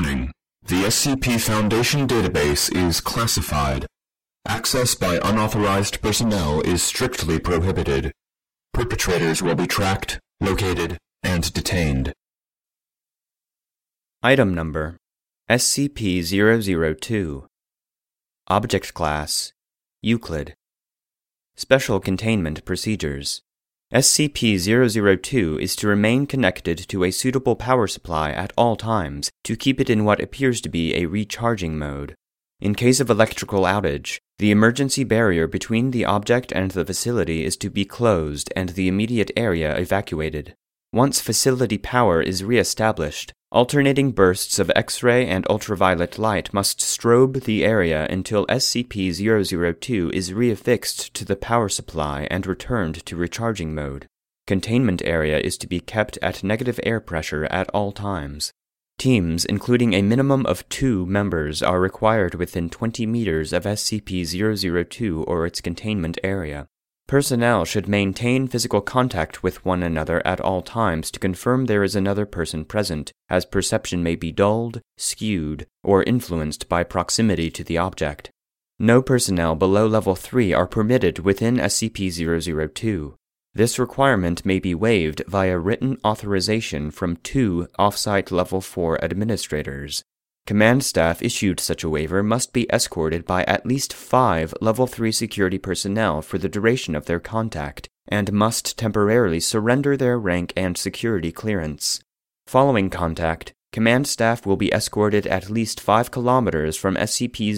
The SCP Foundation database is classified. Access by unauthorized personnel is strictly prohibited. Perpetrators will be tracked, located, and detained. Item Number SCP 002 Object Class Euclid Special Containment Procedures SCP-002 is to remain connected to a suitable power supply at all times to keep it in what appears to be a recharging mode. In case of electrical outage, the emergency barrier between the object and the facility is to be closed and the immediate area evacuated. Once facility power is re-established, alternating bursts of X-ray and ultraviolet light must strobe the area until SCP-002 is reaffixed to the power supply and returned to recharging mode. Containment area is to be kept at negative air pressure at all times. Teams, including a minimum of two members, are required within 20 meters of SCP-002 or its containment area. Personnel should maintain physical contact with one another at all times to confirm there is another person present, as perception may be dulled, skewed, or influenced by proximity to the object. No personnel below level 3 are permitted within SCP 002. This requirement may be waived via written authorization from two offsite level 4 administrators. Command staff issued such a waiver must be escorted by at least five Level 3 security personnel for the duration of their contact, and must temporarily surrender their rank and security clearance. Following contact, command staff will be escorted at least 5 kilometers from SCP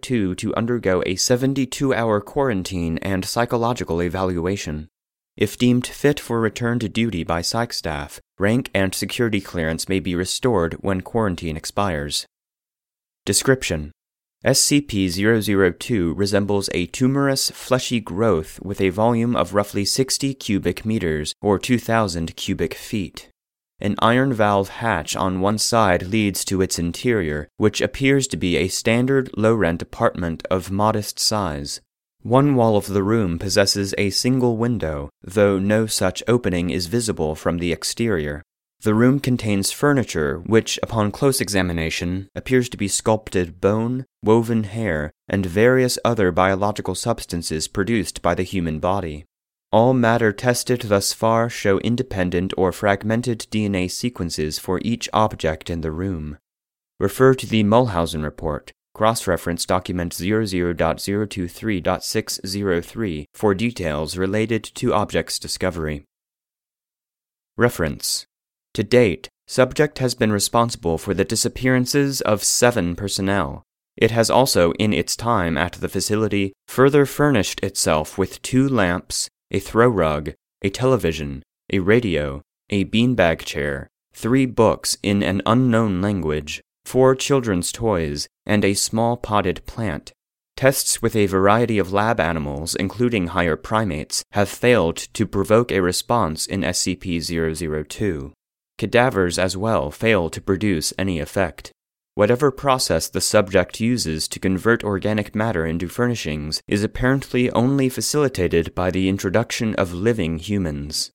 002 to undergo a 72 hour quarantine and psychological evaluation. If deemed fit for return to duty by psych staff, rank and security clearance may be restored when quarantine expires. Description SCP 002 resembles a tumorous, fleshy growth with a volume of roughly 60 cubic meters, or 2,000 cubic feet. An iron valve hatch on one side leads to its interior, which appears to be a standard low rent apartment of modest size. One wall of the room possesses a single window, though no such opening is visible from the exterior. The room contains furniture which, upon close examination, appears to be sculpted bone, woven hair, and various other biological substances produced by the human body. All matter tested thus far show independent or fragmented DNA sequences for each object in the room. Refer to the Mulhausen report, Cross-reference document 00.023.603 for details related to object's discovery. Reference. To date, subject has been responsible for the disappearances of seven personnel. It has also, in its time at the facility, further furnished itself with two lamps, a throw rug, a television, a radio, a beanbag chair, three books in an unknown language, four children's toys, and a small potted plant. Tests with a variety of lab animals, including higher primates, have failed to provoke a response in SCP 002. Cadavers as well fail to produce any effect. Whatever process the subject uses to convert organic matter into furnishings is apparently only facilitated by the introduction of living humans.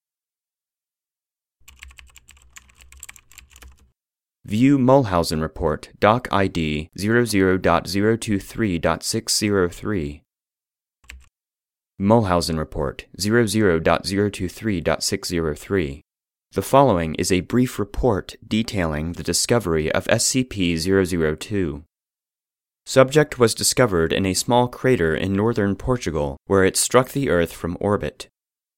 View Mulhausen Report, Doc ID 00.023.603. Mulhausen Report 00.023.603. The following is a brief report detailing the discovery of SCP 002. Subject was discovered in a small crater in northern Portugal where it struck the Earth from orbit.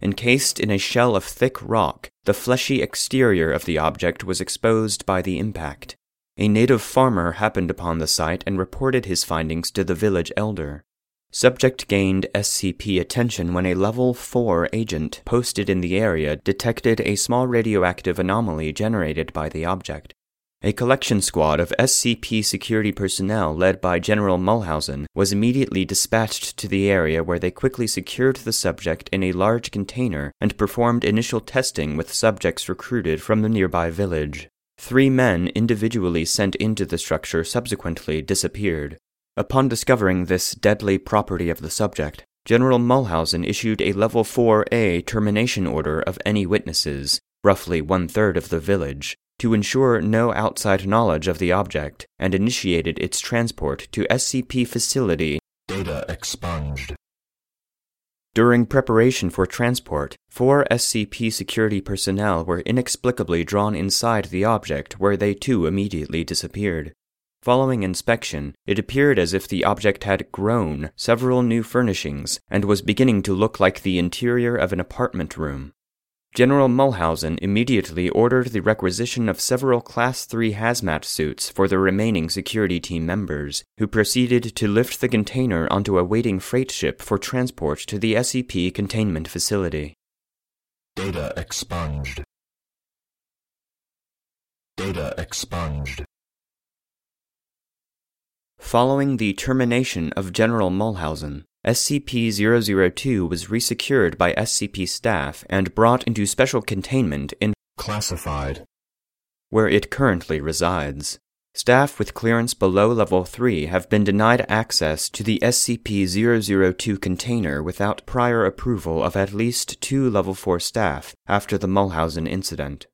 Encased in a shell of thick rock, the fleshy exterior of the object was exposed by the impact. A native farmer happened upon the site and reported his findings to the village elder. Subject gained SCP attention when a level 4 agent posted in the area detected a small radioactive anomaly generated by the object. A collection squad of SCP security personnel led by General Mulhausen was immediately dispatched to the area where they quickly secured the subject in a large container and performed initial testing with subjects recruited from the nearby village. Three men individually sent into the structure subsequently disappeared. Upon discovering this deadly property of the subject, General Mulhausen issued a Level 4A termination order of any witnesses, roughly one third of the village, to ensure no outside knowledge of the object and initiated its transport to SCP facility. Data expunged. During preparation for transport, four SCP security personnel were inexplicably drawn inside the object where they too immediately disappeared. Following inspection, it appeared as if the object had grown several new furnishings and was beginning to look like the interior of an apartment room. General Mulhausen immediately ordered the requisition of several Class 3 hazmat suits for the remaining security team members, who proceeded to lift the container onto a waiting freight ship for transport to the SCP containment facility. Data expunged. Data expunged. Following the termination of General Mulhausen, SCP 002 was resecured by SCP staff and brought into special containment in Classified. where it currently resides. Staff with clearance below Level 3 have been denied access to the SCP 002 container without prior approval of at least two Level 4 staff after the Mulhausen incident.